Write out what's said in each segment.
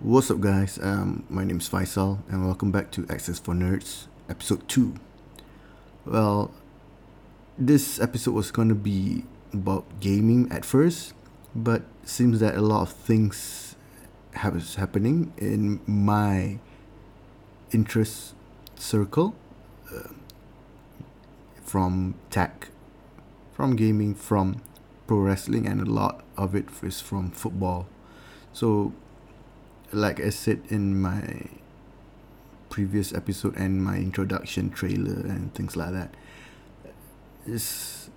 What's up, guys? Um, my name is Faisal, and welcome back to Access for Nerds, episode 2. Well, this episode was going to be about gaming at first, but seems that a lot of things have is happening in my interest circle uh, from tech, from gaming, from pro wrestling, and a lot of it is from football. So, like I said in my previous episode and my introduction trailer and things like that, is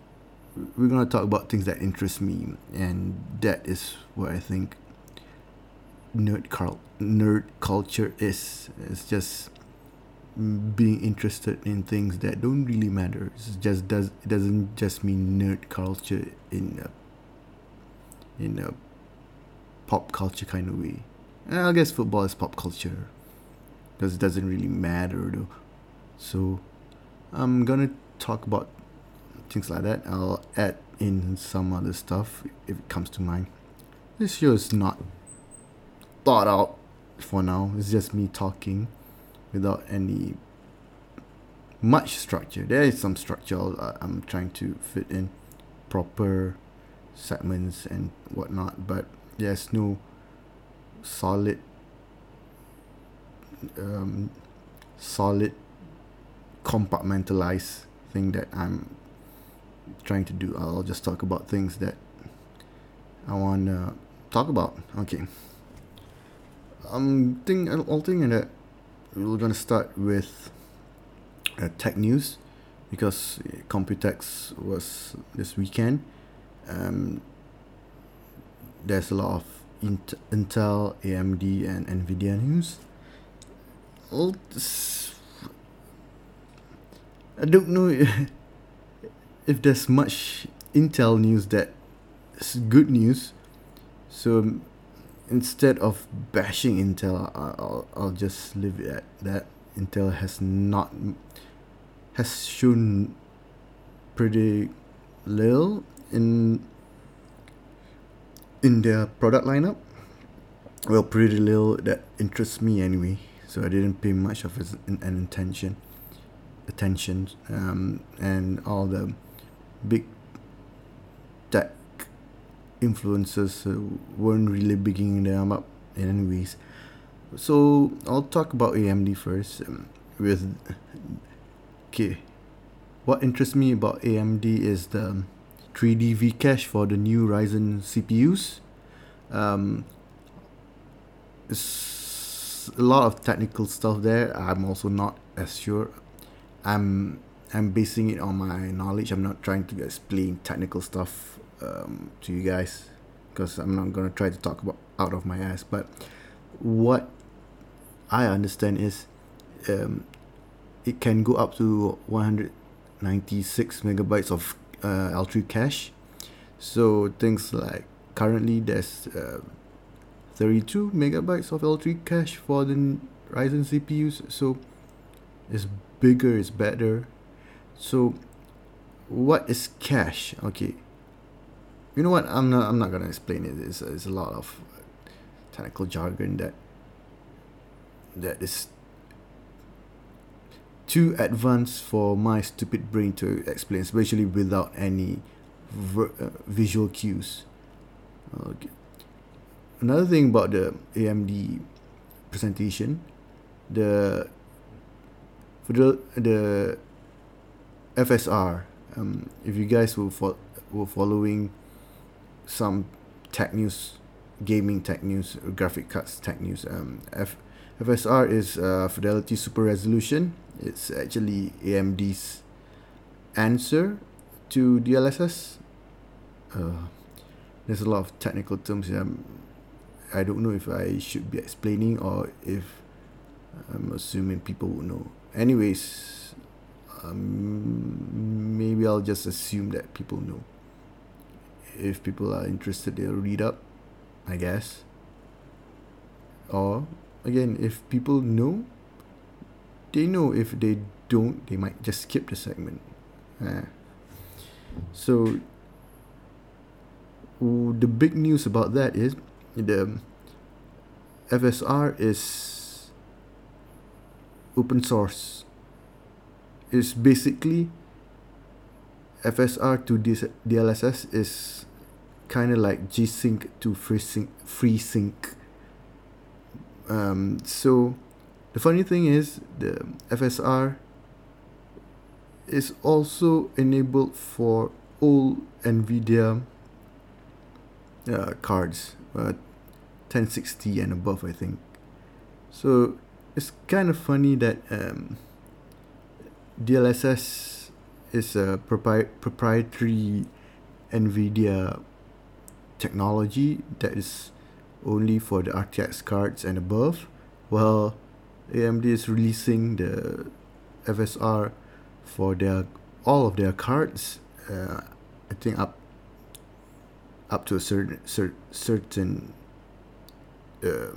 we're gonna talk about things that interest me, and that is what I think nerd cul- nerd culture is. It's just being interested in things that don't really matter. It just does it doesn't just mean nerd culture in a in a pop culture kind of way. I guess football is pop culture because it doesn't really matter though. So I'm gonna talk about things like that. I'll add in some other stuff if it comes to mind. This show is not thought out for now. It's just me talking without any much structure. There is some structure I'm trying to fit in proper segments and whatnot, but there's no solid um, solid compartmentalized thing that I'm trying to do. I'll just talk about things that I want to talk about. Okay. I'm think I'll that we're gonna start with uh, tech news because Computex was this weekend. Um, there's a lot of Intel, AMD, and Nvidia news. I don't know if there's much Intel news that is good news. So instead of bashing Intel, I'll, I'll just leave it at that. Intel has not has shown pretty little in in their product lineup. Well, pretty little that interests me anyway. So I didn't pay much of an, attention, attention, um, and all the big tech influencers uh, weren't really bigging them up in any ways. So I'll talk about AMD first. Um, with okay, what interests me about AMD is the 3D V-Cache for the new Ryzen CPUs. Um, it's a lot of technical stuff there. I'm also not as sure. I'm I'm basing it on my knowledge. I'm not trying to explain technical stuff um, to you guys because I'm not gonna try to talk about out of my ass. But what I understand is um, it can go up to 196 megabytes of uh, L3 cache. So things like currently there's uh, 32 megabytes of L3 cache for the Ryzen CPUs. So it's bigger, it's better. So what is cache? Okay. You know what? I'm not. I'm not gonna explain it. It's, it's a lot of technical jargon that that is too advanced for my stupid brain to explain, especially without any ver- uh, visual cues. Okay. Another thing about the AMD presentation, the for the the FSR. Um, if you guys were fo- were following some tech news, gaming tech news, graphic cards tech news, um, F FSR is uh, Fidelity Super Resolution. It's actually AMD's answer to DLSS. Uh, there's a lot of technical terms here. I don't know if I should be explaining or if I'm assuming people would know. Anyways, um, maybe I'll just assume that people know. If people are interested, they'll read up, I guess. Or again, if people know, they know. If they don't, they might just skip the segment. Uh, so the big news about that is the FSR is open source. It's basically FSR to DLSS is kind of like G-Sync to FreeSync. FreeSync. Um, so the funny thing is the FSR is also enabled for all NVIDIA uh, cards, uh, 1060 and above, I think. So it's kind of funny that um, DLSS is a propri- proprietary NVIDIA technology that is only for the RTX cards and above, while AMD is releasing the FSR for their all of their cards. Uh, I think up up to a certain cer- certain uh,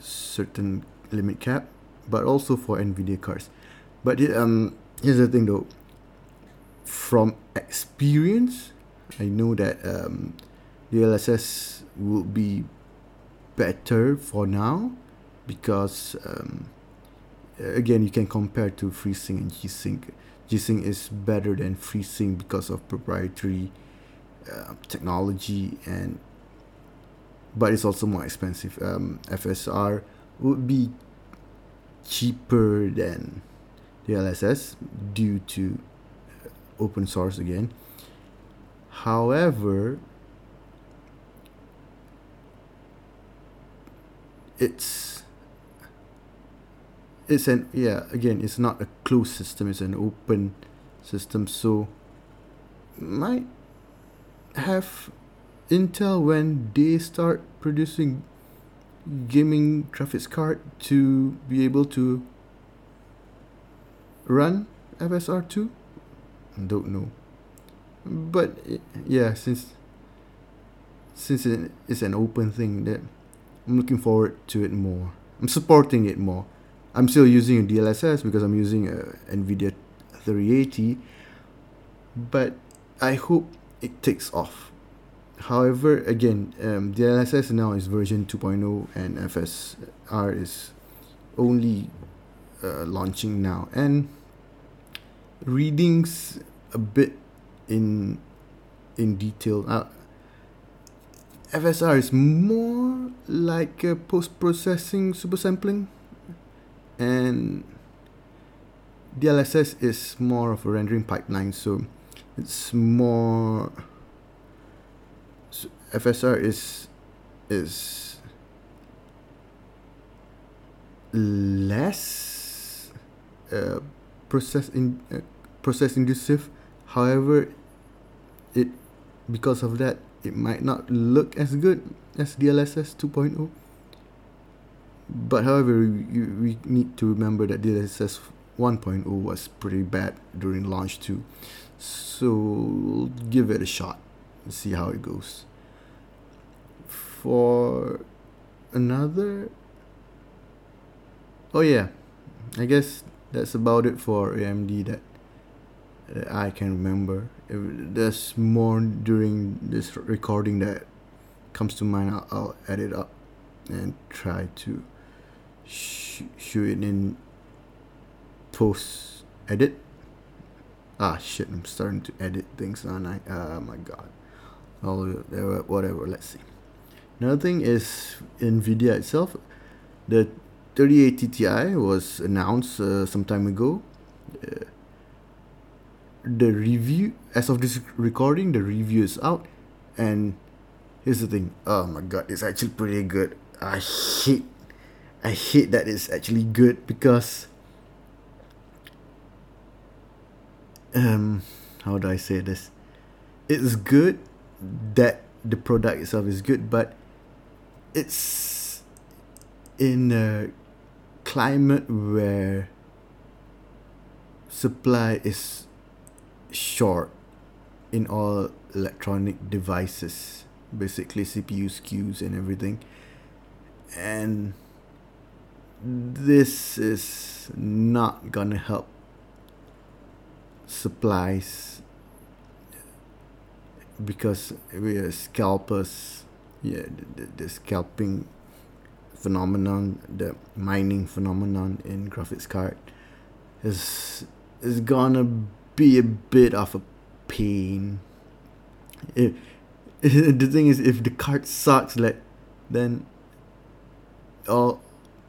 certain limit cap, but also for Nvidia cards. But um, here's the thing though. From experience, I know that um, DLSS will be better for now because um, again you can compare to FreeSync and G-Sync. G-Sync is better than FreeSync because of proprietary uh, technology and but it's also more expensive. Um, FSR would be cheaper than DLSS due to open source again. However, it's it's an yeah again it's not a closed system it's an open system. So might have Intel when they start producing gaming graphics card to be able to run FSR2 don't know. But yeah since since it's an open thing that I'm looking forward to it more. I'm supporting it more I'm still using DLSS because I'm using a NVIDIA 3080 but I hope it takes off. However again um, DLSS now is version 2.0 and FSR is only uh, launching now. And readings a bit in in detail. Uh, FSR is more like a post-processing super sampling and DLSS is more of a rendering pipeline so it's more so FSR is is less uh, process in uh, process inducive. However it because of that it might not look as good as DLSS 2.0 but however we, we need to remember that DLSS 1.0 was pretty bad during launch too. So give it a shot and see how it goes. For another oh yeah i guess that's about it for amd that, that i can remember. If there's more during this recording that comes to mind i'll, I'll add it up and try to sh- shoot it in post edit? Ah shit i'm starting to edit things and i oh my god. Oh whatever let's see. Another thing is nvidia itself. The 3080 ti was announced uh, some time ago. Uh, the review as of this recording the review is out. And here's the thing. Oh my god it's actually pretty good. I hate i hate that it's actually good because um how do I say this? It's good that the product itself is good, but it's in a climate where supply is short in all electronic devices, basically CPU SKUs and everything. And this is not gonna help supplies because we are scalpers yeah the, the, the scalping phenomenon, the mining phenomenon in graphics card, is is gonna be a bit of a pain. If, the thing is, if the card sucks, like then all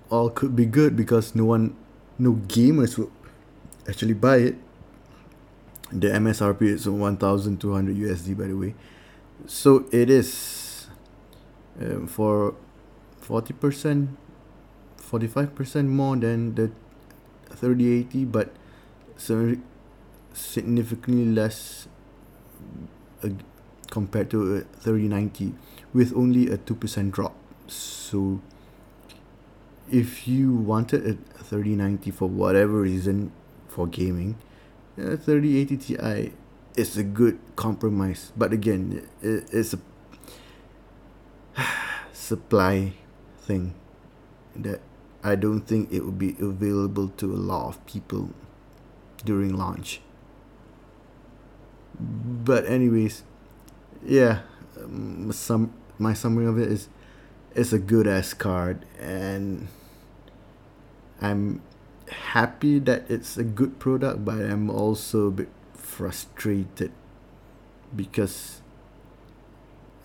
all could be good because no one, no gamers will actually buy it. The MSRP is one thousand two hundred USD, by the way. So it is um, for forty percent, forty five percent more than the thirty eighty, but significantly less uh, compared to a thirty ninety, with only a two percent drop. So if you wanted a 3090 for whatever reason for gaming, a 3080 Ti is a good compromise. But again, it, it's a supply thing that I don't think it will be available to a lot of people during launch. But anyways, yeah, um, some my summary of it is it's a good ass card and I'm happy that it's a good product, but I'm also a bit frustrated because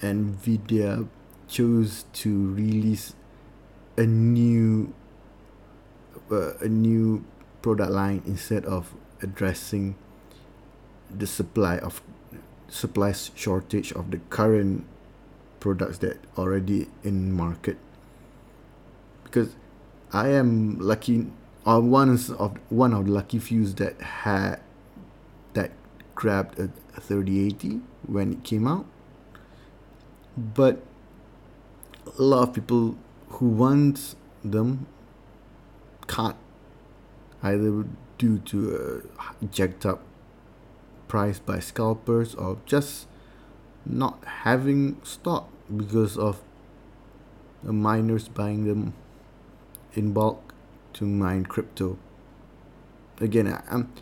Nvidia chose to release a new uh, a new product line instead of addressing the supply of supply shortage of the current products that already in market. Because I am lucky or one of one of the lucky few that had that grabbed a 3080 when it came out. But a lot of people who want them can't either due to a jacked up price by scalpers or just not having stock because of the miners buying them in bulk to mine crypto. Again, I'm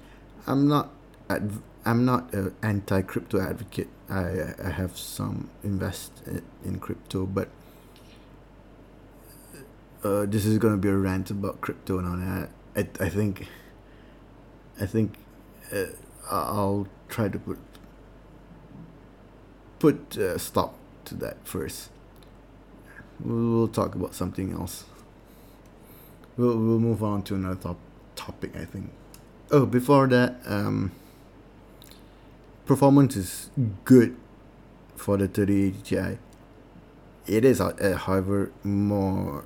I'm not adv- I'm not an anti crypto advocate. I I have some invest in crypto, but uh, this is gonna be a rant about crypto and I I, I think I think uh, I'll try to put put a stop to that first. We'll talk about something else we'll we'll move on to another top, topic. I think. Oh, before that, um, performance is good for the 3080 Ti. It is, uh, however, more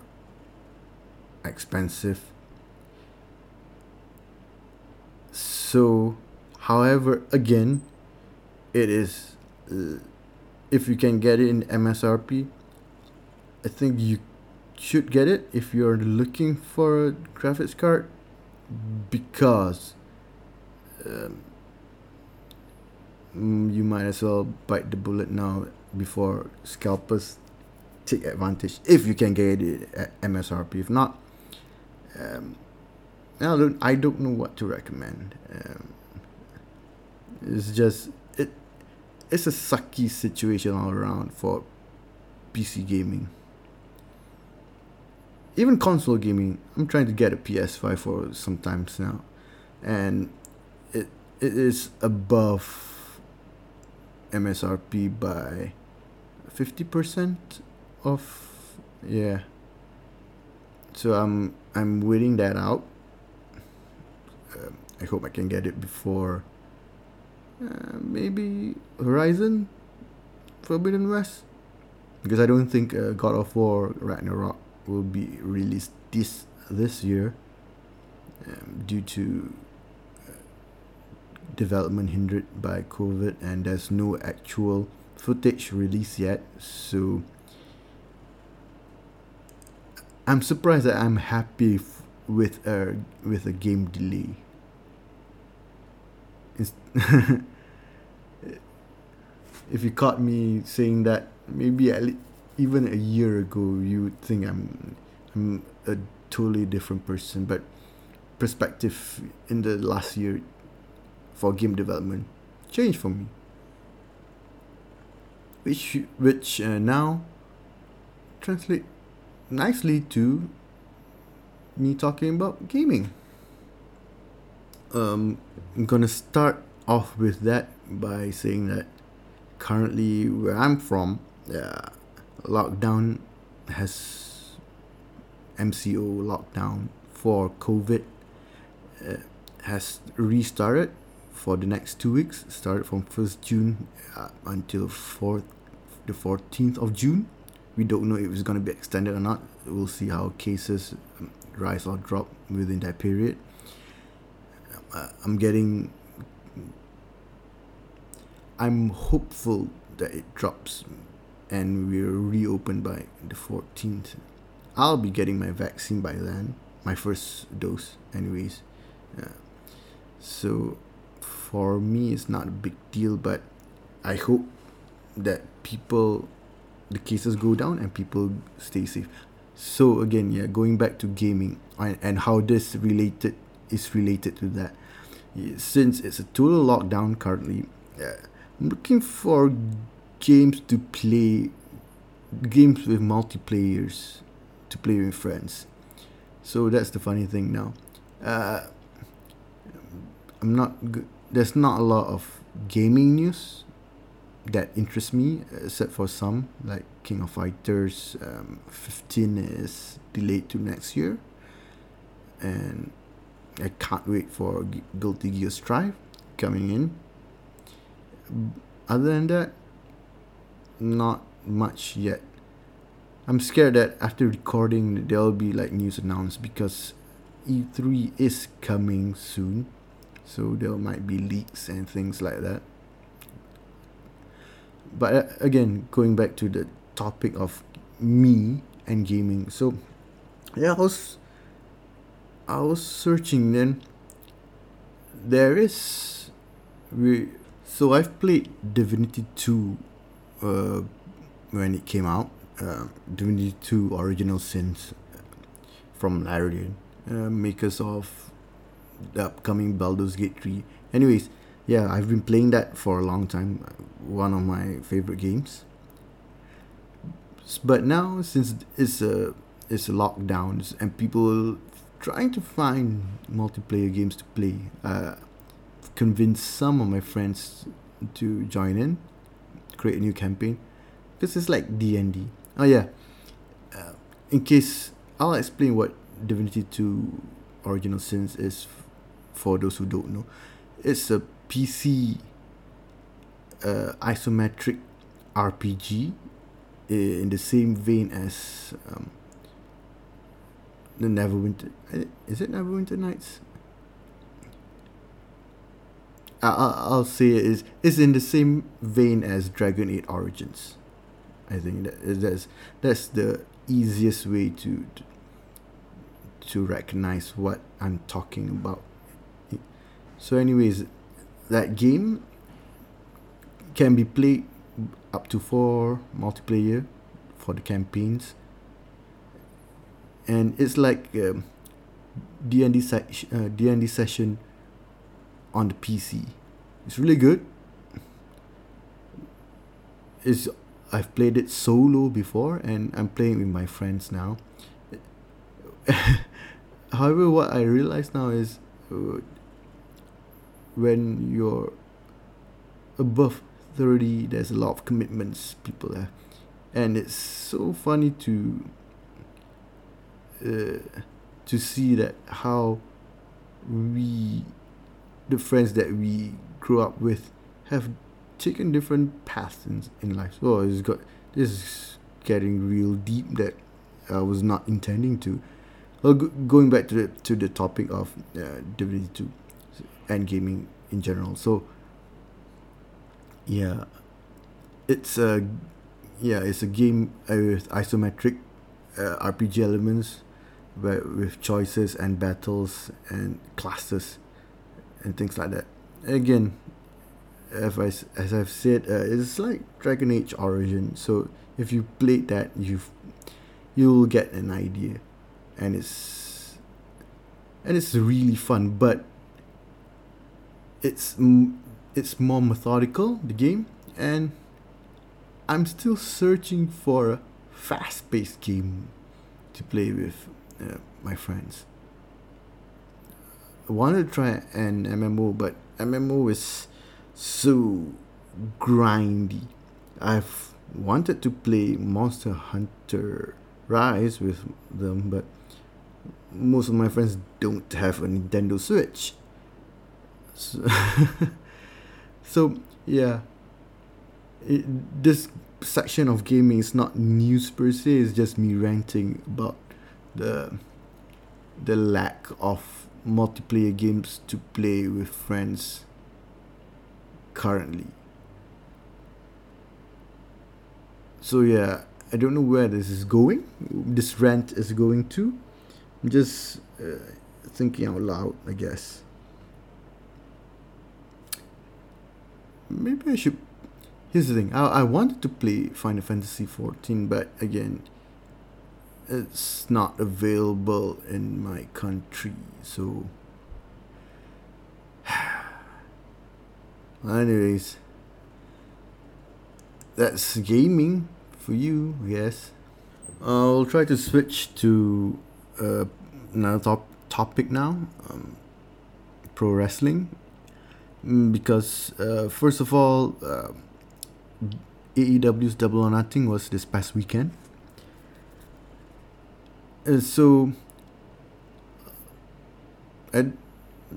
expensive. So, however, again, it is. Uh, if you can get it in MSRP, I think you should get it if you're looking for a graphics card because um, mm, you might as well bite the bullet now before scalpers take advantage if you can get it at MSRP. If not, um, I don't I don't know what to recommend. Um, it's just it's a sucky situation all around for PC gaming even console gaming. I'm trying to get a PS5 for some times now, and it it is above MSRP by fifty percent of yeah. So I'm I'm waiting that out. Uh, I hope I can get it before uh, maybe Horizon Forbidden West because I don't think uh, God of War Ragnarok will be released this this year um, due to uh, development hindered by COVID, and there's no actual footage released yet. So I'm surprised that I'm happy f- with a with a game delay. if you caught me saying that, maybe at least even a year ago you would think I'm I'm a totally different person but perspective in the last year for game development changed for me which which uh, now translate nicely to me talking about gaming. Um, I'm gonna start off with that by saying that currently where I'm from, uh, lockdown has MCO lockdown for COVID uh, has restarted for the next two weeks. Started from first June uh, until fourth, the fourteenth of June. We don't know if it's gonna be extended or not. We'll see how cases um, rise or drop within that period. Uh, I'm getting. I'm hopeful that it drops and we're reopened by the 14th. I'll be getting my vaccine by then, my first dose, anyways. Uh, so for me, it's not a big deal, but I hope that people, the cases go down and people stay safe. So again, yeah, going back to gaming and, and how this related is related to that. Since it's a total lockdown currently, uh, I'm looking for games to play, games with multiplayers to play with friends. So that's the funny thing now. Uh, I'm not. There's not a lot of gaming news that interests me, except for some like King of Fighters um, 15 is delayed to next year, and I can't wait for Guilty Gear Strive coming in. Other than that, not much yet. I'm scared that after recording there'll be like news announced because E3 is coming soon, so there might be leaks and things like that. But uh, again, going back to the topic of me and gaming, so yeah, I was I was searching then. There is, we so I've played Divinity Two uh, when it came out, uh, Divinity 2 Original Sins from Larian, uh, makers of the upcoming Baldur's Gate 3. Anyways, yeah, I've been playing that for a long time, one of my favorite games. But now, since it's a it's a lockdown and people trying to find multiplayer games to play, uh, convinced some of my friends to join in create a new campaign because it's like D&D. Oh yeah, uh, in case I'll explain what Divinity 2 Original Sins is f- for those who don't know. It's a PC uh, isometric RPG in the same vein as um, the Neverwinter. Is it Neverwinter Nights? I, will say it is is in the same vein as Dragon Age Origins. I think that that's that's the easiest way to, to recognize what I'm talking about. So, anyways, that game can be played up to four multiplayer for the campaigns, and it's like um, D and D uh, D and D session on the PC. It's really good. It's I've played it solo before and I'm playing with my friends now. However, what I realize now is uh, when you're above 30, there's a lot of commitments people have. And it's so funny to uh, to see that how we the friends that we grew up with have taken different paths in, in life. So it's got this is getting real deep that I was not intending to. Well, go, going back to the to the topic of uh, Divinity Two and gaming in general. So yeah, it's a yeah it's a game with isometric uh, RPG elements, with choices and battles and classes and things like that. Again, as, I, as I've said, uh, it's like Dragon Age Origin. So if you played that, you you'll get an idea, and it's and it's really fun. But it's it's more methodical the game, and I'm still searching for a fast-paced game to play with uh, my friends. Wanted to try an MMO, but MMO is so grindy. I've wanted to play Monster Hunter Rise with them, but most of my friends don't have a Nintendo Switch. So, so yeah, it, this section of gaming is not news per se. It's just me ranting about the the lack of multiplayer games to play with friends currently. So yeah, I don't know where this is going. This rant is going to. I'm just uh, thinking out loud, I guess. Maybe I should. Here's the thing. I I wanted to play Final Fantasy 14, but again, it's not available in my country. So, anyways, that's gaming for you, guess. I'll try to switch to uh, another top topic now. Um, pro wrestling, mm, because uh, first of all, uh, AEW's Double or Nothing was this past weekend uh, so, uh,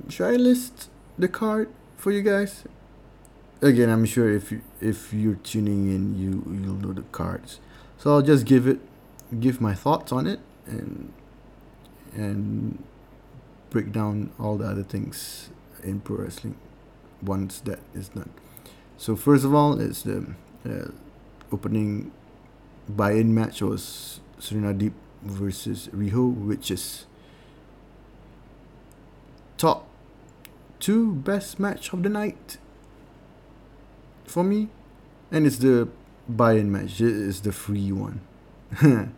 should I list the card for you guys? Again, I'm sure if you if you're tuning in, you you'll know the cards. So I'll just give it, give my thoughts on it, and and break down all the other things in pro wrestling once that is done. So first of all, it's the uh, opening buy-in match was Serena Deeb versus Riho, which is top two best match of the night for me, and it's the buy-in match. It is the free one.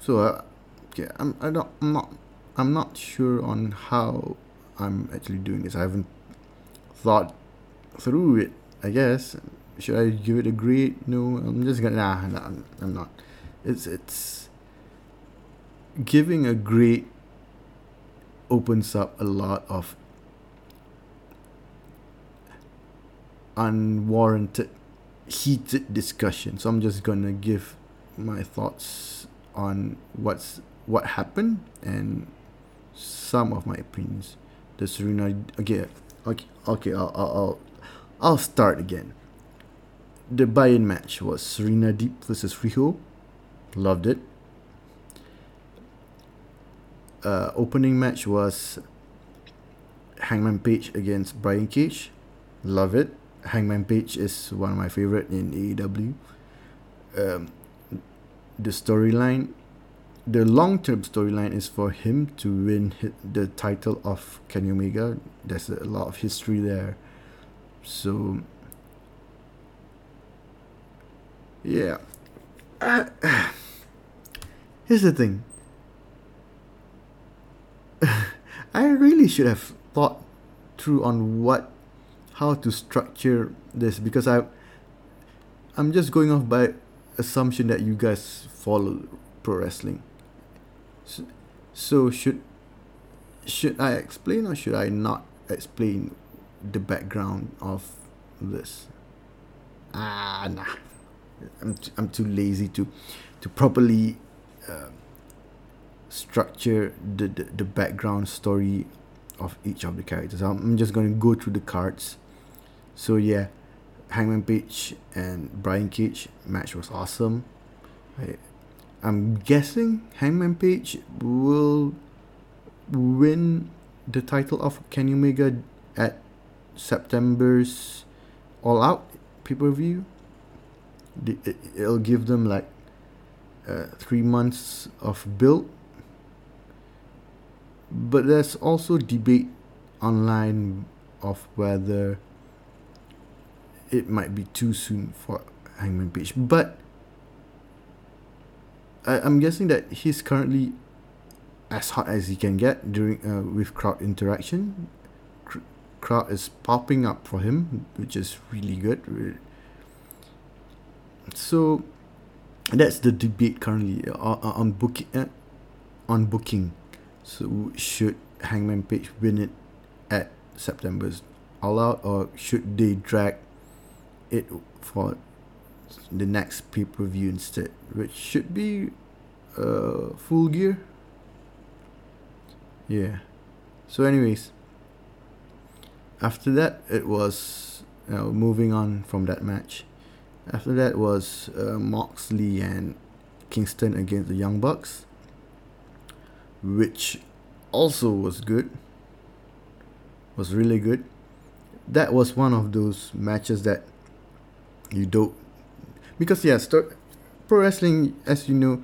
so uh, okay, I'm I don't I'm not I'm not sure on how I'm actually doing this. I haven't thought through it. I guess should I give it a grade? No, I'm just gonna nah, nah I'm not. It's it's giving a grade opens up a lot of unwarranted heated discussion. So I'm just gonna give my thoughts on what's what happened and some of my opinions. The Serena okay okay okay I'll I'll, I'll start again the buy-in match was Serena Deeb versus Riho. Loved it. Uh, opening match was Hangman Page against Brian Cage. Love it. Hangman Page is one of my favorite in AEW. Um, the storyline, the long-term storyline is for him to win the title of Kenny Omega. There's a lot of history there. So yeah. Here's the thing. I really should have thought through on what, how to structure this because I, I'm just going off by assumption that you guys follow pro wrestling. So, so should, should I explain or should I not explain the background of this? Ah, nah. I'm t- I'm too lazy to to properly uh, structure the, the the background story of each of the characters. I'm, just gonna go through the cards. So yeah, Hangman Page and Brian Cage match was awesome. I, I'm guessing Hangman Page will win the title of Kenny Omega at September's All Out pay per view it'll give them like uh, three months of build. But there's also debate online of whether it might be too soon for Hangman Page. But I, I'm guessing that he's currently as hot as he can get during uh, with crowd interaction. Crowd is popping up for him which is really good so that's the debate currently on, on booking uh, on booking. So should Hangman Page win it at September's All Out, or should they drag it for the next pay per view instead, which should be uh, full gear? Yeah. So, anyways, after that, it was you know, moving on from that match. After that was uh, Moxley and Kingston against the Young Bucks, which also was good. Was really good. That was one of those matches that you don't because yeah, sto- pro wrestling, as you know,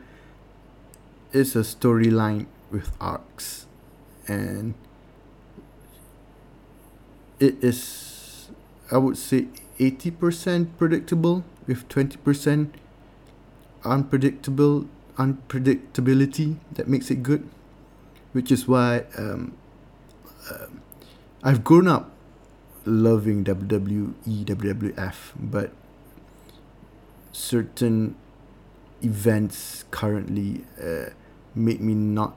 is a storyline with arcs, and it is, I would say, eighty percent predictable with twenty percent unpredictable unpredictability that makes it good, which is why um, uh, I've grown up loving WWE, WWF, but certain events currently uh, make me not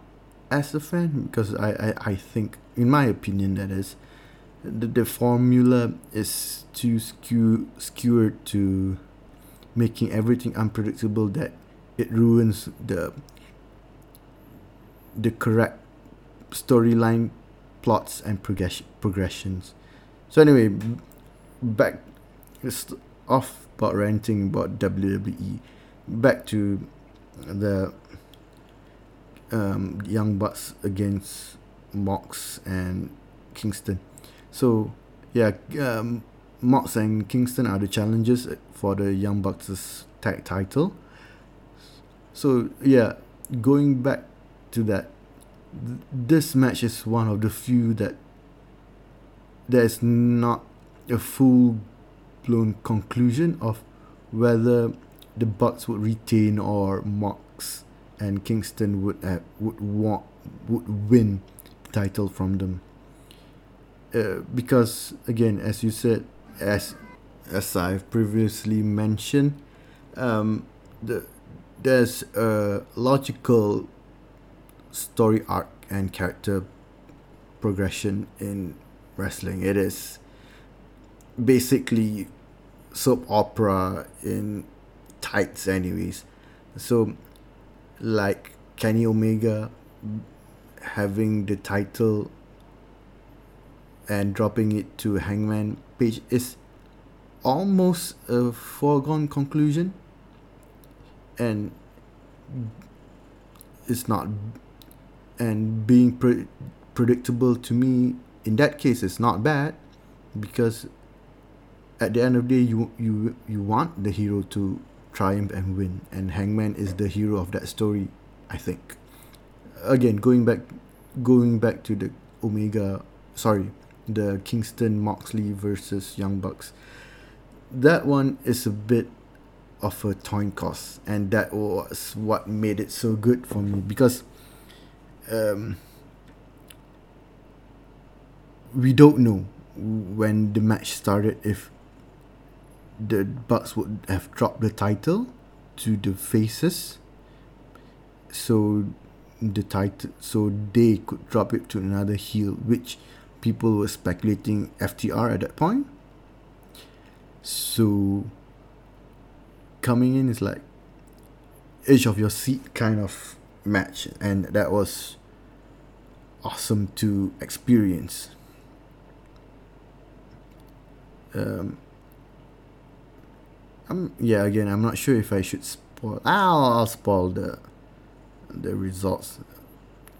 as a fan because I, I, I think in my opinion that is the, the formula is too skew, skewed to making everything unpredictable that it ruins the the correct storyline plots and progression progressions so anyway back off about ranting about WWE. Back to the um, Young Bucks against Mox and Kingston. So yeah, um, Mox and Kingston are the challengers for the Young Bucks' tag title. So yeah, going back to that, th- this match is one of the few that there's not a full blown conclusion of whether the Bucks would retain or Mox and Kingston would have, would want would win the title from them. Uh, because again, as you said, as as I've previously mentioned, um, the there's a logical story arc and character progression in wrestling. It is basically soap opera in tights anyways so like kenny omega having the title and dropping it to hangman page is almost a foregone conclusion. And it's not and being pre- predictable to me in that case is not bad because at the end of the day you you you want the hero to triumph and win. And hangman is the hero of that story i think. Again going back going back to the omega sorry the kingston moxley versus young bucks that one is a bit of a coin toss and that was what made it so good for me because um, we don't know when the match started if the Bucks would have dropped the title to the faces. So the title so they could drop it to another heel, which people were speculating FTR at that point. So coming in is like edge of your seat kind of match and that was awesome to experience. Um, I'm yeah. Again, I'm not sure if I should spoil. I'll, I'll spoil the the results.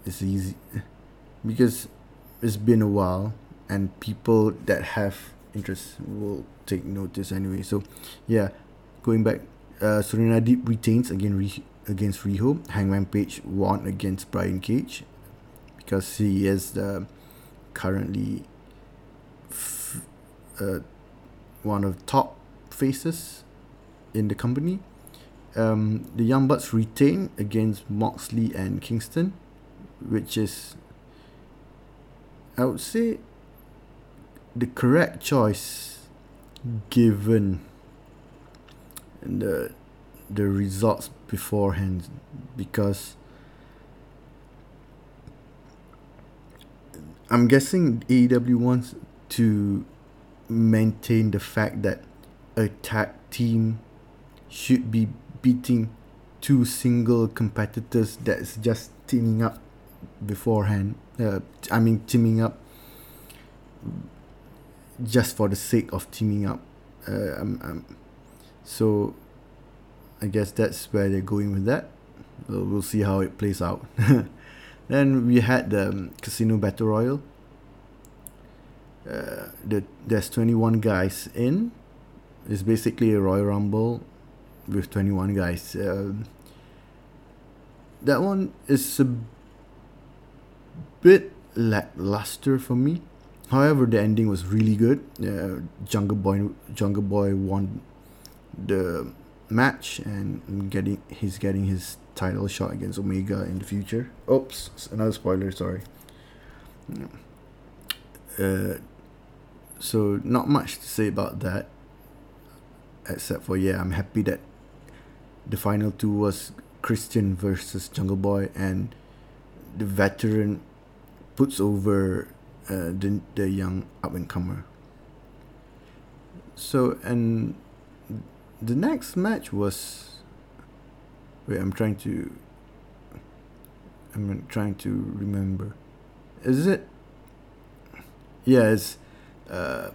It's easy because it's been a while, and people that have interest will take notice anyway. So, yeah, going back, uh, Serena Deeb retains again re- against Riho. Hangman Page won against Brian Cage because he is the currently f- uh, one of top faces in the company. Um, the Young Bucks retain against Moxley and Kingston, which is, I would say, the correct choice given the the results beforehand because I'm guessing AEW wants to maintain the fact that a tag team should be beating two single competitors that's just teaming up beforehand. Uh, I mean, teaming up just for the sake of teaming up. Uh, um, um, so I guess that's where they're going with that. We'll, we'll see how it plays out. then we had the um, Casino Battle Royale. Uh, the, there's 21 guys in. It's basically a Royal Rumble with 21 guys. Uh, that one is a bit lackluster for me. However, the ending was really good. Uh, Jungle Boy, Jungle Boy won the match and getting he's getting his title shot against Omega in the future. Oops, another spoiler. Sorry. Uh, so not much to say about that, except for yeah, I'm happy that the final two was Christian versus Jungle Boy, and the veteran puts over uh, the the young up and comer. So and the next match was. Wait, I'm trying to. I'm trying to remember. Is it? Yeah, it's uh,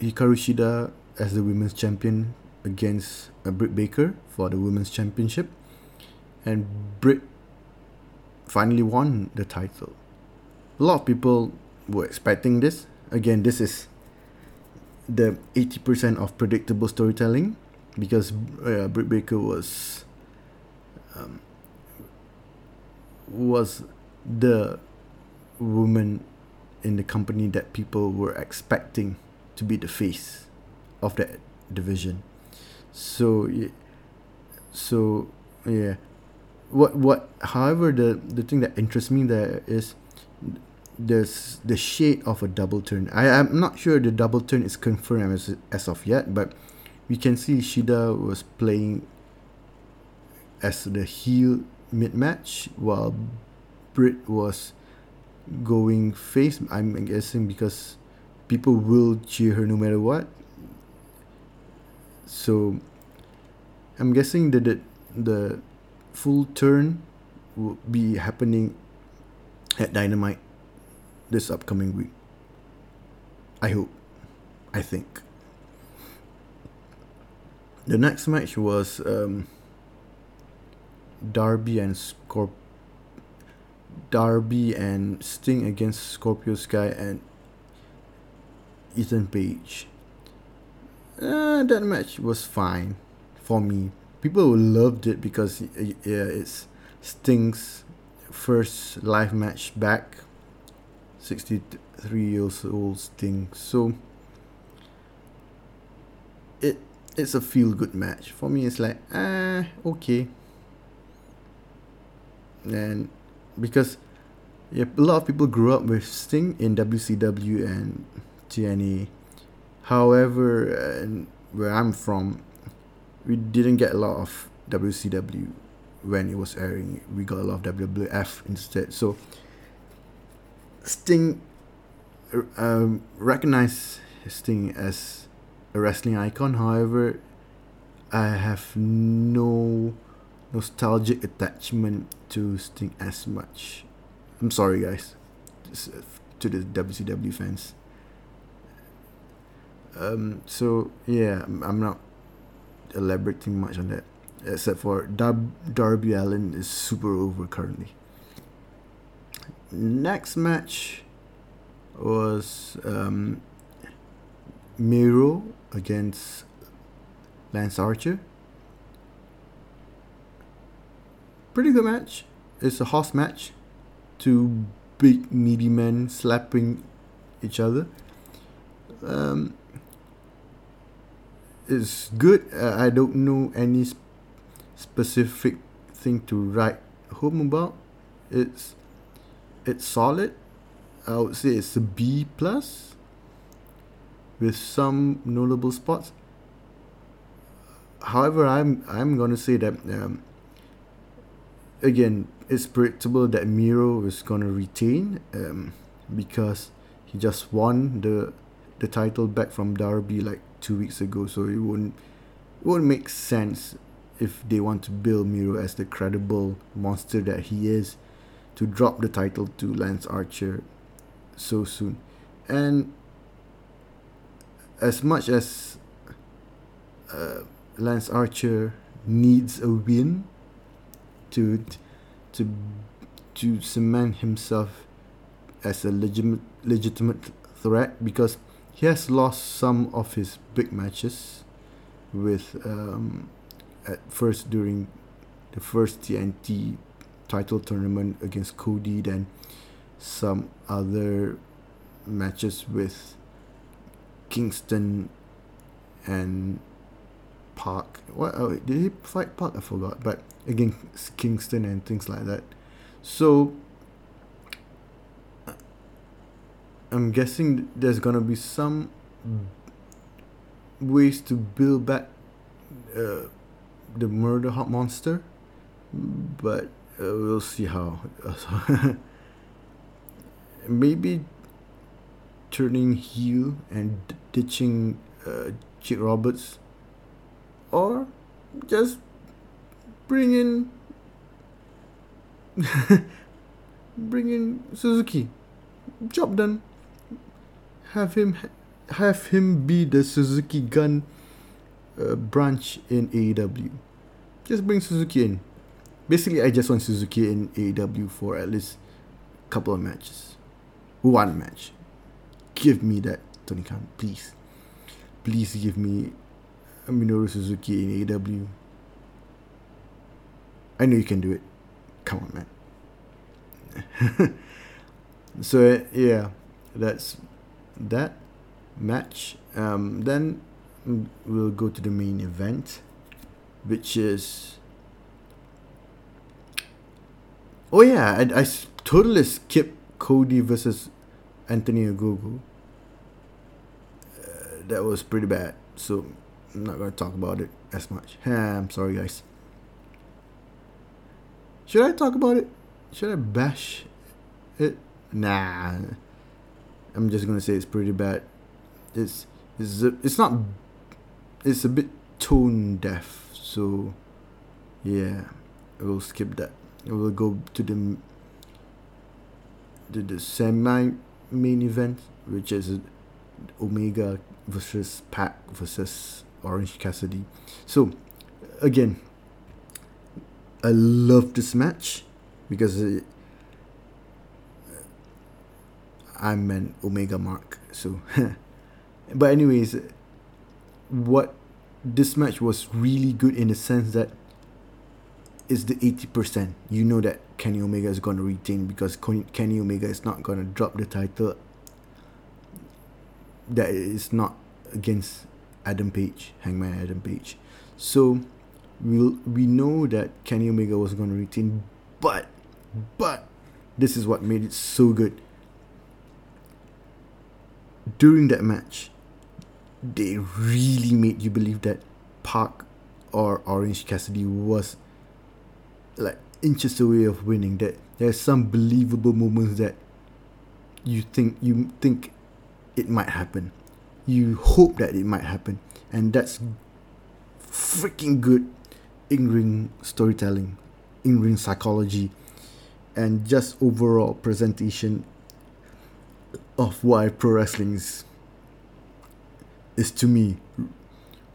Hikaru Shida as the women's champion against uh, Britt Baker for the women's championship, and Britt finally won the title. A lot of people were expecting this. Again, this is the 80% of predictable storytelling because uh, Baker was um, was the woman in the company that people were expecting to be the face of that division. So so yeah what what however the the thing that interests me there is there's the shade of a double turn. I am not sure the double turn is confirmed as, as of yet, but we can see Shida was playing as the heel mid match while Britt was going face. I'm guessing because people will cheer her no matter what. So I'm guessing that the, the full turn will be happening at Dynamite this upcoming week. I hope. I think. The next match was um, Darby and Scorp Darby and Sting against Scorpio Sky and Ethan Page. Uh, that match was fine for me. People loved it because yeah, it's Sting's first live match back 63 years old Sting. So it it's a feel good match. For me it's like ah okay. And because yeah, a lot of people grew up with Sting in WCW and TNA. However, where I'm from, we didn't get a lot of WCW when it was airing. We got a lot of WWF instead. So Sting um, recognize Sting as a wrestling icon. However, I have no nostalgic attachment to Sting as much. I'm sorry, guys, uh, to the WCW fans. Um, so yeah, I'm not elaborating much on that, except for Dar- Darby Allin is super over currently next match was um, Miro against Lance Archer. Pretty good match. It's a horse match. Two big meaty men slapping each other. Um, it's good. Uh, I don't know any sp- specific thing to write home about. It's it's solid. I would say it's a B plus with some notable spots. however, I'm I'm gonna say that um, again, it's predictable that Miro is gonna retain um, because he just won the the title back from Darby like two weeks ago, so it wouldn't it wouldn't make sense if they want to build Miro as the credible monster that he is to drop the title to Lance Archer so soon. And as much as uh, Lance Archer needs a win to to to cement himself as a legitimate legitimate threat because he has lost some of his big matches with um, at first during the first TNT title tournament against Cody then some other matches with Kingston and Pac. What oh, did he fight Pac? I forgot. But against Kingston and things like that. So I'm guessing there's gonna be some ways to build back uh, the Murderhawk Monster, but we'll see how. Maybe turning heel and ditching uh, Jake Roberts, or just bring in bring in Suzuki. Job done. Have him have him be the Suzuki Gun uh, branch in AEW. Just bring Suzuki in. Basically, I just want Suzuki in AEW for at least a couple of matches. One match. Give me that, Tony Khan, please. Please give me Minoru Suzuki in AEW. I know you can do it. Come on, man. so yeah, that's that match. Um, then we'll go to the main event, which is. Oh yeah, I, I totally skipped Cody versus Anthony Ogogo. Uh, that was pretty bad, so I'm not gonna talk about it as much. I'm sorry, guys. Should I talk about it? Should I bash it? Nah. I'm just gonna say it's pretty bad. It's it's a, it's not. It's a bit tone deaf. So, yeah, we'll skip that. We'll go to the the semi main event, which is Omega versus Pac versus Orange Cassidy. So, again, I love this match because it, uh, I'm an Omega mark. So, but anyways, what this match was really good in the sense that it's the 80%. You know that Kenny Omega is going to retain because Kenny Omega is not going to drop the title. That is not against Adam Page, Hangman Adam Page. So we we know that Kenny Omega was going to retain, but but this is what made it so good during that match, they really made you believe that Pac or Orange Cassidy was like inches away of winning. That there's some believable moments that you think you think it might happen. You hope that it might happen. And that's freaking good in ring storytelling, in ring psychology, and just overall presentation of why pro wrestling is, is to me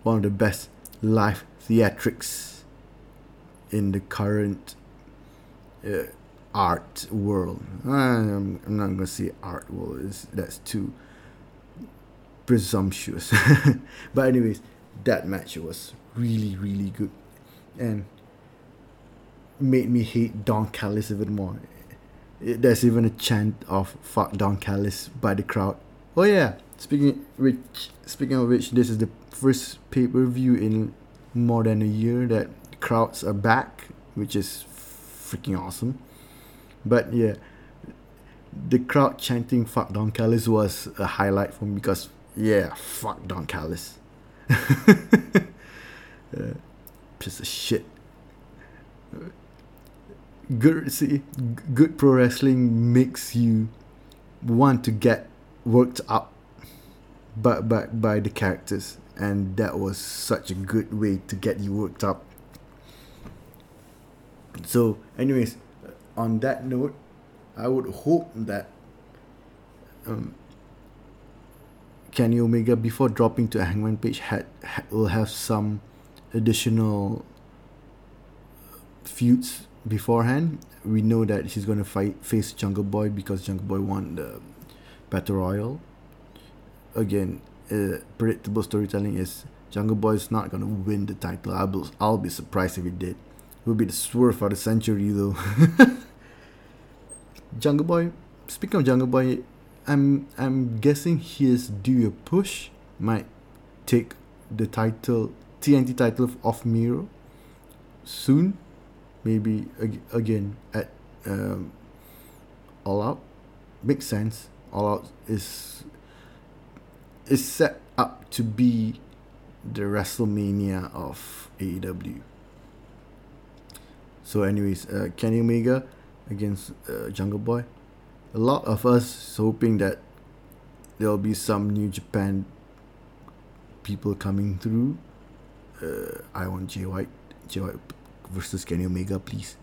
one of the best live theatrics in the current uh, art world. I'm, I'm not gonna say art world. It's, that's too presumptuous. but anyways, that match was really really good, and made me hate Don Callis even more there's even a chant of "fuck Don Callis" by the crowd. Oh yeah, speaking which, speaking of which, this is the first pay per view in more than a year that crowds are back, which is freaking awesome. But yeah, the crowd chanting "fuck Don Callis" was a highlight for me because yeah, fuck Don Callis. uh, piece of shit. Good see, good pro wrestling makes you want to get worked up but by, by the characters and that was such a good way to get you worked up so anyways on that note i would hope that um, kenny omega before dropping to a hangman page had, had will have some additional feuds beforehand we know that he's going to fight face jungle boy because jungle boy won the battle royal again uh, predictable storytelling is Jungle Boy is not gonna win the title. I'll be, I'll be surprised if he did. Would be the swerve of the century though. Jungle Boy. Speaking of Jungle Boy, I'm I'm guessing he is due a push. Might take the title TNT title off Miro soon. Maybe ag- again at um, All Out. Makes sense. All Out is is set up to be the WrestleMania of AEW. So, anyways, uh, Kenny Omega against uh, Jungle Boy. A lot of us hoping that there'll be some New Japan people coming through. Uh, I want Jay White, Jay White versus Kenny Omega, please.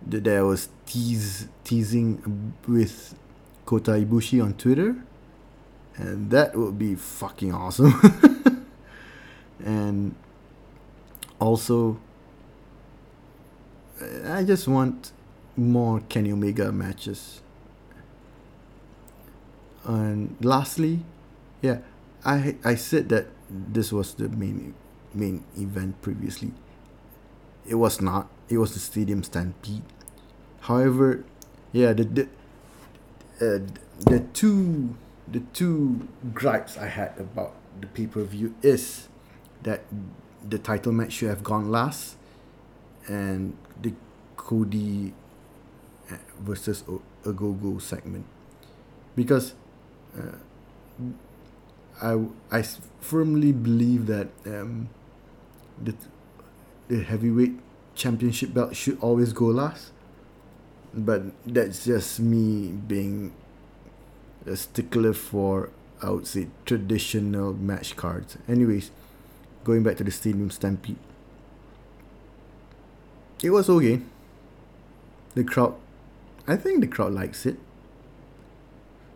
There was tease teasing with Kota Ibushi on Twitter and that would be fucking awesome. and also, I just want more Kenny Omega matches. And lastly, yeah, I I said that this was the main main event previously. It was not. It was the Stadium Stampede. However, yeah, the the uh, the two the two gripes I had about the pay per view is that the title match should have gone last, and the Cody uh, versus Ogogo segment, because uh, I I firmly believe that um, the the heavyweight championship belt should always go last, but that's just me being a stickler for I would say traditional match cards. Anyways, going back to the Stadium Stampede. It was okay. The crowd I think the crowd likes it.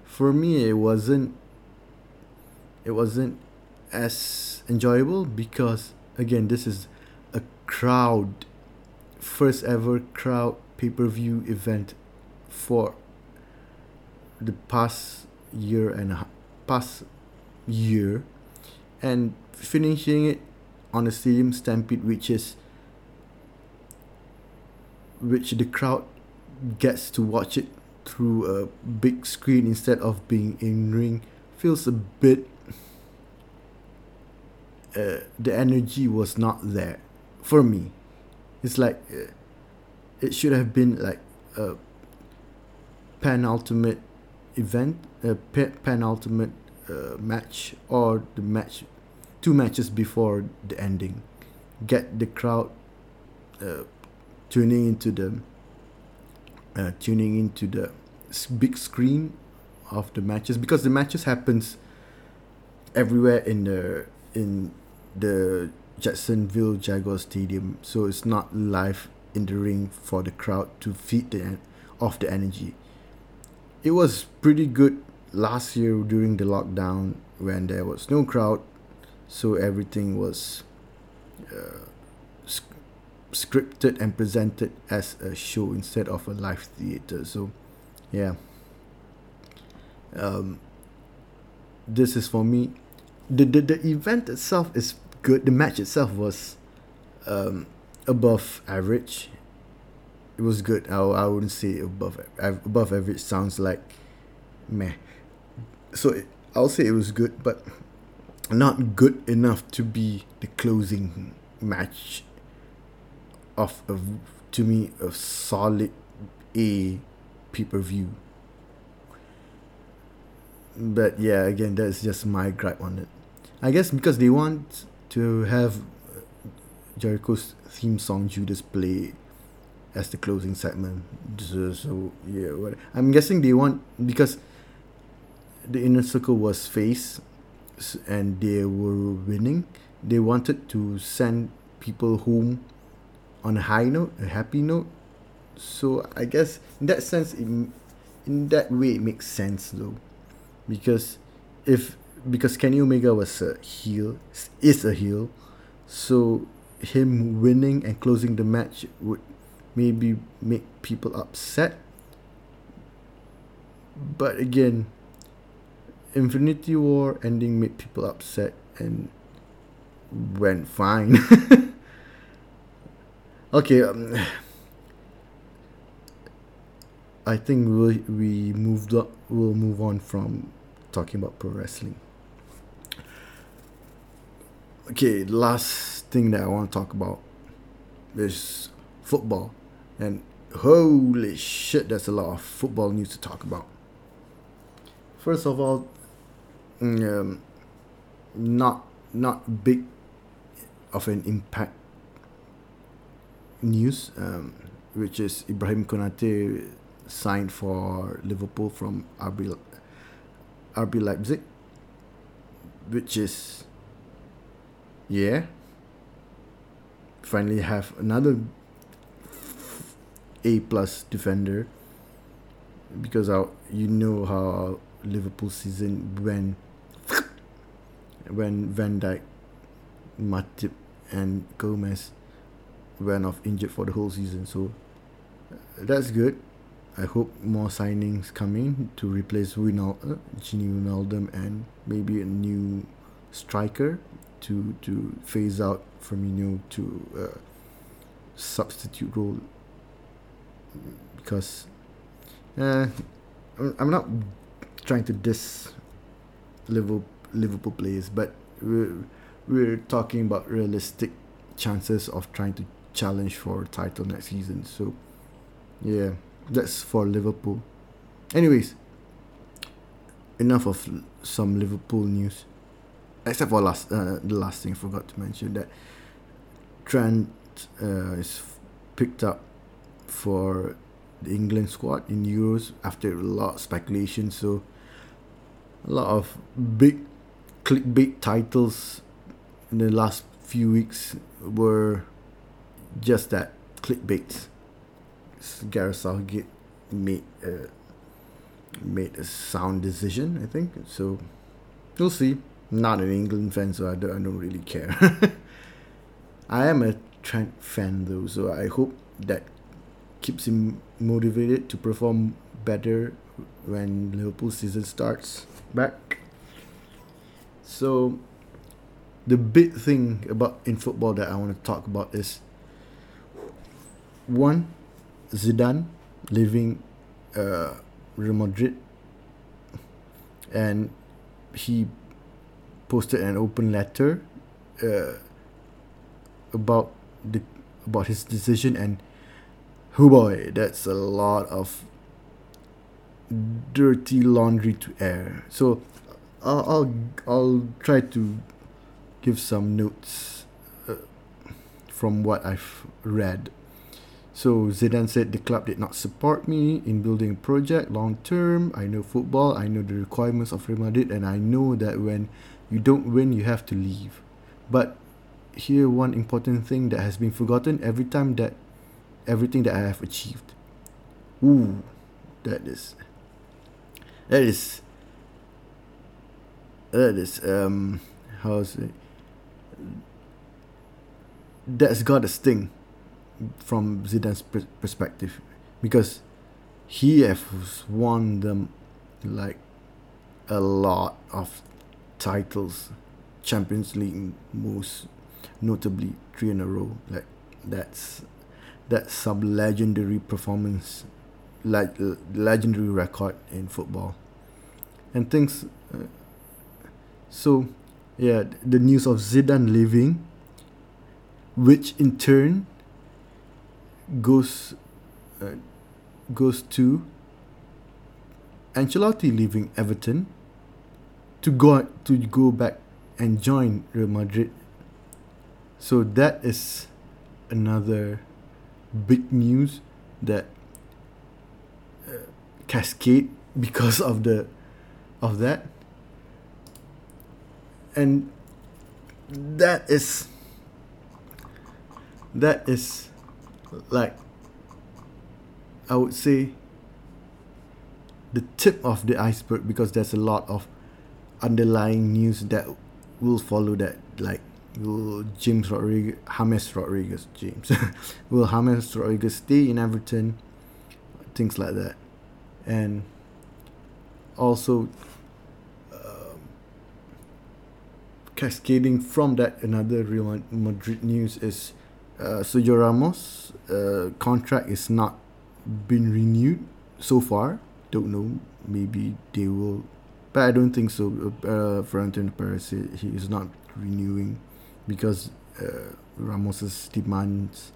For me it wasn't it wasn't as enjoyable because again this is a crowd first ever crowd pay-per-view event for the past year and a past year and finishing it on a stadium stampede which is which the crowd gets to watch it through a big screen instead of being in ring feels a bit uh, the energy was not there for me. It's like uh, it should have been like a penultimate event, a penultimate uh, match, or the match, two matches before the ending, get the crowd uh, tuning into the uh, tuning into the big screen of the matches because the matches happens everywhere in the in the Jacksonville Jaguar Stadium, so it's not live in the ring for the crowd to feed the off the energy. It was pretty good last year during the lockdown when there was no crowd, so everything was uh, scripted and presented as a show instead of a live theater. So, yeah. Um, this is for me. The, the the event itself is good. The match itself was um, above average it was good. I, I wouldn't say above above average sounds like meh. So it, I'll say it was good, but not good enough to be the closing match of to me a solid A pay per view. But yeah, again, that's just my gripe on it. I guess because they want to have uh, Jericho's theme song Judas play as the closing segment. So, so yeah, what, I'm guessing they want because the inner circle was face and they were winning. They wanted to send people home on a high note, a happy note. So I guess in that sense, in in that way, it makes sense though, because if because Kenny Omega was a heel, is a heel, so him winning and closing the match would maybe make people upset. But again, Infinity War ending made people upset and went fine. okay, um, I think we we moved up. We'll move on from talking about pro wrestling. Okay, last thing that I want to talk about is football, and holy shit, there's a lot of football news to talk about. First of all, um, not not big of an impact news, um, which is Ibrahim Konate signed for Liverpool from RB RB Leipzig, which is yeah. Finally, have another A plus defender because our, you know how Liverpool season when when Van Dijk, Matip, and Gomez went off injured for the whole season. So that's good. I hope more signings come in to replace Wijnal- uh, Gini Wijnaldum and maybe a new striker to to phase out Firmino to uh, substitute role because uh, I'm not trying to diss Liverpool Liverpool players, but we're we're talking about realistic chances of trying to challenge for title next season. So yeah, that's for Liverpool. Anyways, enough of some Liverpool news. Except for last uh, the last thing I forgot to mention that Trent uh, is picked up for the England squad in Euros after a lot of speculation. So a lot of big clickbait titles in the last few weeks were just that clickbait. Gareth made a, made a sound decision, I think. So we'll see. Not an England fan, so I don't, I don't really care. I am a Trent fan though, so I hope that keeps him motivated to perform better when Liverpool season starts back. So the big thing about in football that I want to talk about is one Zidane leaving uh, Real Madrid. And he posted an open letter uh, about the about his decision. And oh boy that's a lot of dirty laundry to air. So I'll I'll, I'll try to give some notes uh, from what I've read so Zidane said the club did not support me in building a project long term. I know football, I know the requirements of Real Madrid, and I know that when you don't win, you have to leave. But here, one important thing that has been forgotten every time that everything that I have achieved. Ooh, that is. That is. That is um, how is it? That's got a sting from Zidane's perspective because he has won them like a lot of titles champions league most notably three in a row like that's that's some legendary performance like legendary record in football. And things uh, so yeah the news of Zidane leaving which in turn goes uh, goes to Ancelotti leaving Everton to go to go back and join Real Madrid. So that is another big news that uh, cascade because of the of that and that is that is like I would say the tip of the iceberg because there's a lot of underlying news that will follow that like will James Rodriguez James Rodriguez James will James Rodriguez stay in Everton? Things like that. And also um, cascading from that another Real Madrid news is uh, Sergio Ramos uh, contract is not been renewed so far don't know maybe they will but I don't think so uh, Florentino Perez he is not renewing because uh, Ramos's demands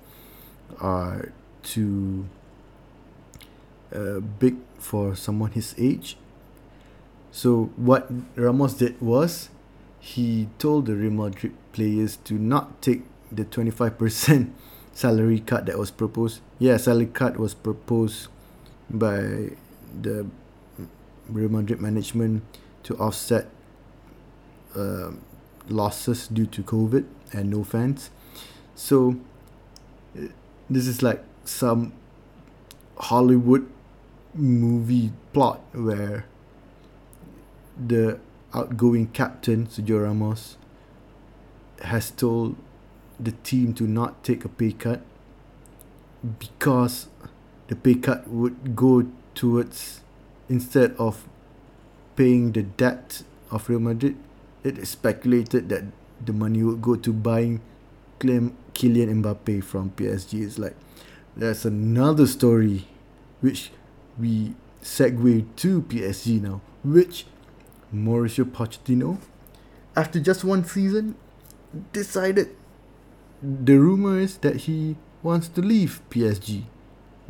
are too uh, big for someone his age. So what Ramos did was he told the Real Madrid players to not take the 25% salary cut that was proposed. Yeah, salary cut was proposed by the Real Madrid management to offset uh, losses due to COVID and no fans. So this is like some Hollywood movie plot where the outgoing captain Sergio Ramos has told the team to not take a pay cut because the pay cut would go towards instead of paying the debt of Real Madrid it is speculated that the money would go to buying claim Kylian Mbappe from PSG. It's like there's another story which we segue to PSG now, which Mauricio Pochettino, after just one season, decided the rumor is that he wants to leave PSG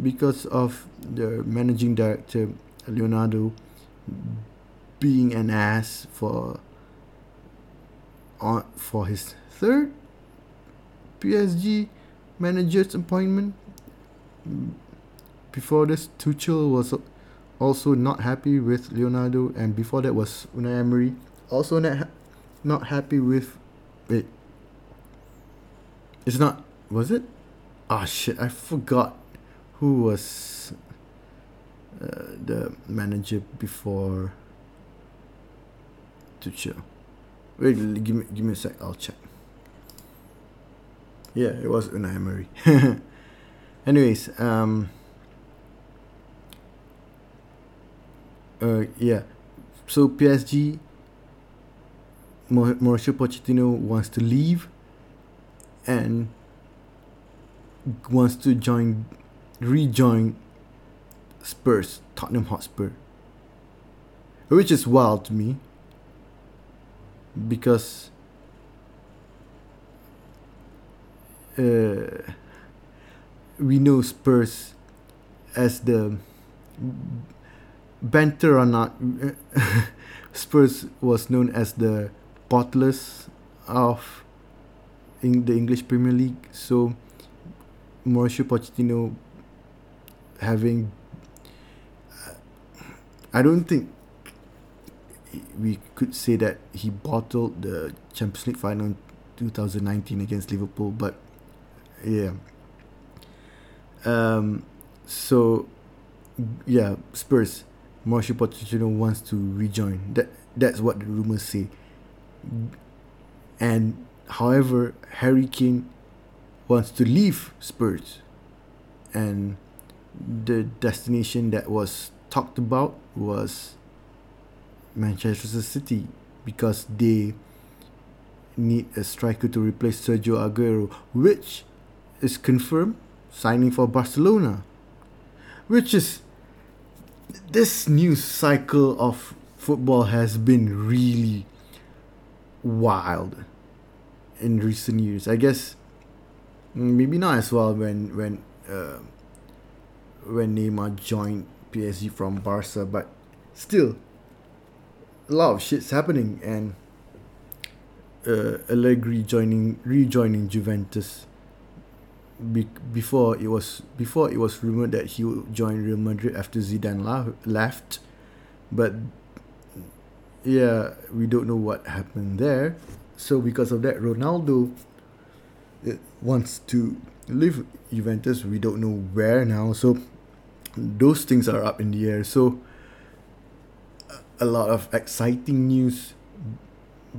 because of the managing director Leonardo being an ass for on for his third PSG manager's appointment. Before this, Tuchel was also not happy with Leonardo, and before that was Unai Emery, also not ha- not happy with it. It's not was it? Ah oh, shit! I forgot who was uh, the manager before Tuchel. Wait, give me give me a sec. I'll check. Yeah, it was Unai Emery. Anyways, um, uh, yeah. So PSG, Mauricio Pochettino wants to leave, and wants to join, rejoin Spurs, Tottenham Hotspur, which is wild to me because uh, we know Spurs as the banter or not Spurs was known as the bottlers of in the English Premier League so Mauricio Pochettino having I don't think we could say that he bottled the Champions League final in 2019 against Liverpool, but yeah. Um, so yeah, Spurs, Mauricio Pochettino wants to rejoin. That that's what the rumors say. And however, Harry Kane wants to leave Spurs, and the destination that was talked about was Manchester City because they need a striker to replace Sergio Aguero, which is confirmed signing for Barcelona. Which is this news cycle of football has been really wild in recent years. I guess maybe not as well when when uh, when Neymar joined PSG from Barca, but still a lot of shit's happening and uh, Allegri joining rejoining Juventus. Be- before it was before it was rumored that he would join Real Madrid after Zidane la- left, but yeah, we don't know what happened there. So because of that, Ronaldo uh, wants to leave Juventus. We don't know where now. So those things are up in the air. So a lot of exciting news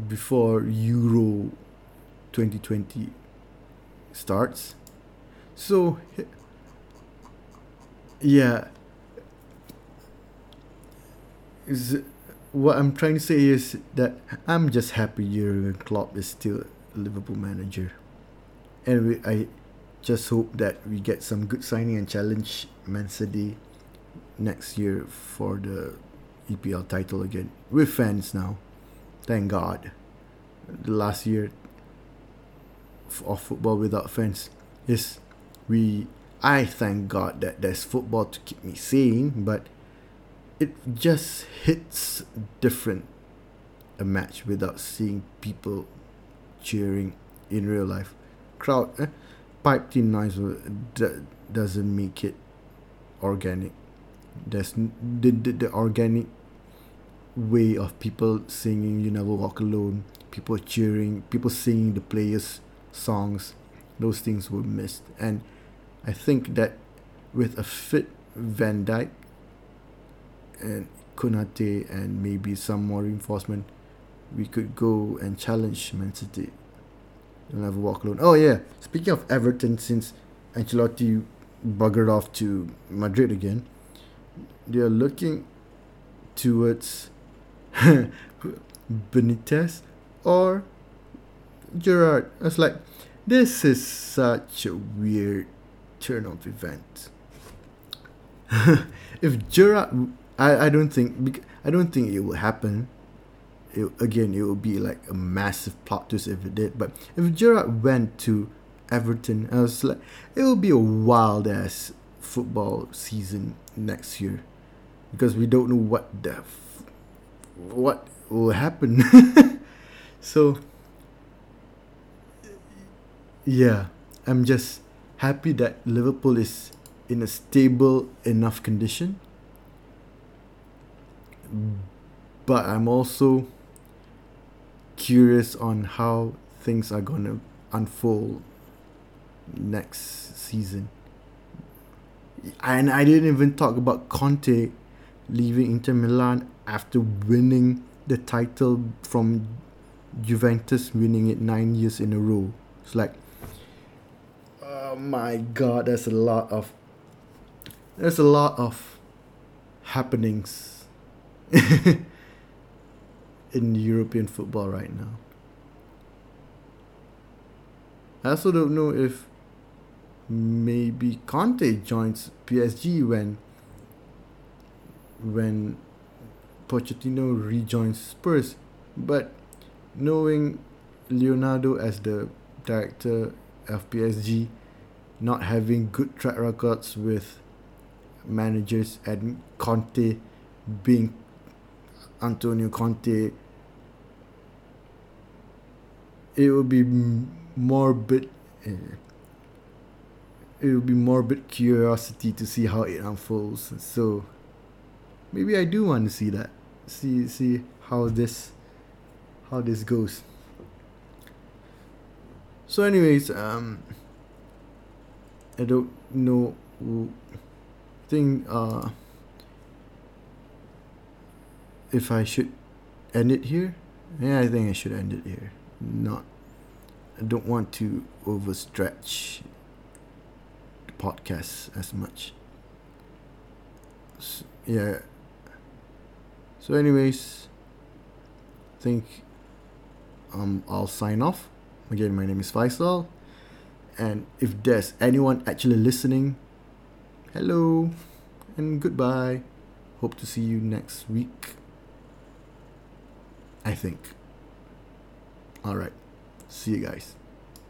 before Euro 2020 starts. So yeah, is what I'm trying to say is that I'm just happy Jurgen Klopp is still Liverpool manager, and we, I just hope that we get some good signing and challenge Man City next year for the EPL title again with fans now. Thank God. The last year of football without fans is we. I thank God that there's football to keep me sane, but it just hits different a match without seeing people cheering in real life. Crowd eh, piped in noise doesn't make it organic. There's the, the, the organic way of people singing You Never Walk Alone, people cheering, people singing the players' songs. Those things were missed. And I think that with a fit Van Dijk and Konate and maybe some more reinforcement, we could go and challenge Man City. You'll never walk alone. Oh yeah, speaking of Everton, since Ancelotti buggered off to Madrid again, they are looking towards Benitez or Gerrard. I was like, this is such a weird turn of events. if Gerrard I, I don't think I don't think it will happen. It, again, it would be like a massive plot twist if it did. But if Gerrard went to Everton, I was like, it will be a wild ass football season next year, because we don't know what the f- what will happen. so yeah, I'm just happy that Liverpool is in a stable enough condition but I'm also curious on how things are going to unfold next season. And I didn't even talk about Conte leaving Inter Milan after winning the title from Juventus, winning it nine years in a row. It's like, oh my god, there's a lot of there's a lot of happenings in European football right now. I also don't know if maybe Conte joins PSG when when Pochettino rejoins Spurs, but knowing Leonardo as the director of PSG, not having good track records with managers and Conte being Antonio Conte, it would be morbid. Uh, it would be morbid curiosity to see how it unfolds. So maybe I do want to see that. See see how this how this goes. So anyways, um I don't know think uh if I should end it here, yeah, I think I should end it here. Not, I don't want to overstretch the podcast as much. So, yeah. So, anyways, I think um I'll sign off. Again, my name is Faisal, and if there's anyone actually listening, hello and goodbye. Hope to see you next week. I think. All right. See you guys.